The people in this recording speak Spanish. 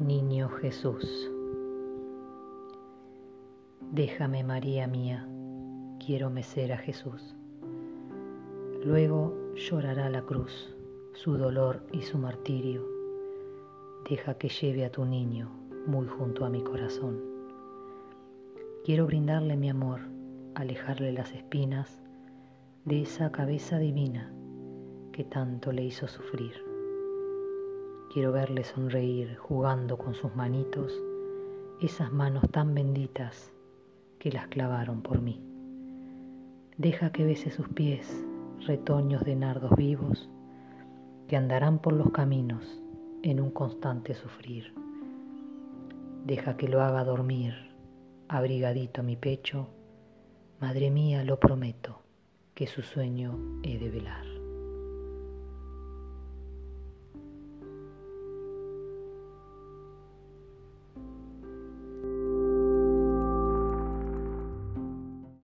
Niño Jesús. Déjame, María mía, quiero mecer a Jesús. Luego llorará la cruz, su dolor y su martirio. Deja que lleve a tu niño muy junto a mi corazón. Quiero brindarle mi amor, alejarle las espinas de esa cabeza divina que tanto le hizo sufrir. Quiero verle sonreír jugando con sus manitos, esas manos tan benditas que las clavaron por mí. Deja que bese sus pies, retoños de nardos vivos, que andarán por los caminos en un constante sufrir. Deja que lo haga dormir, abrigadito a mi pecho, Madre mía, lo prometo, que su sueño he de velar.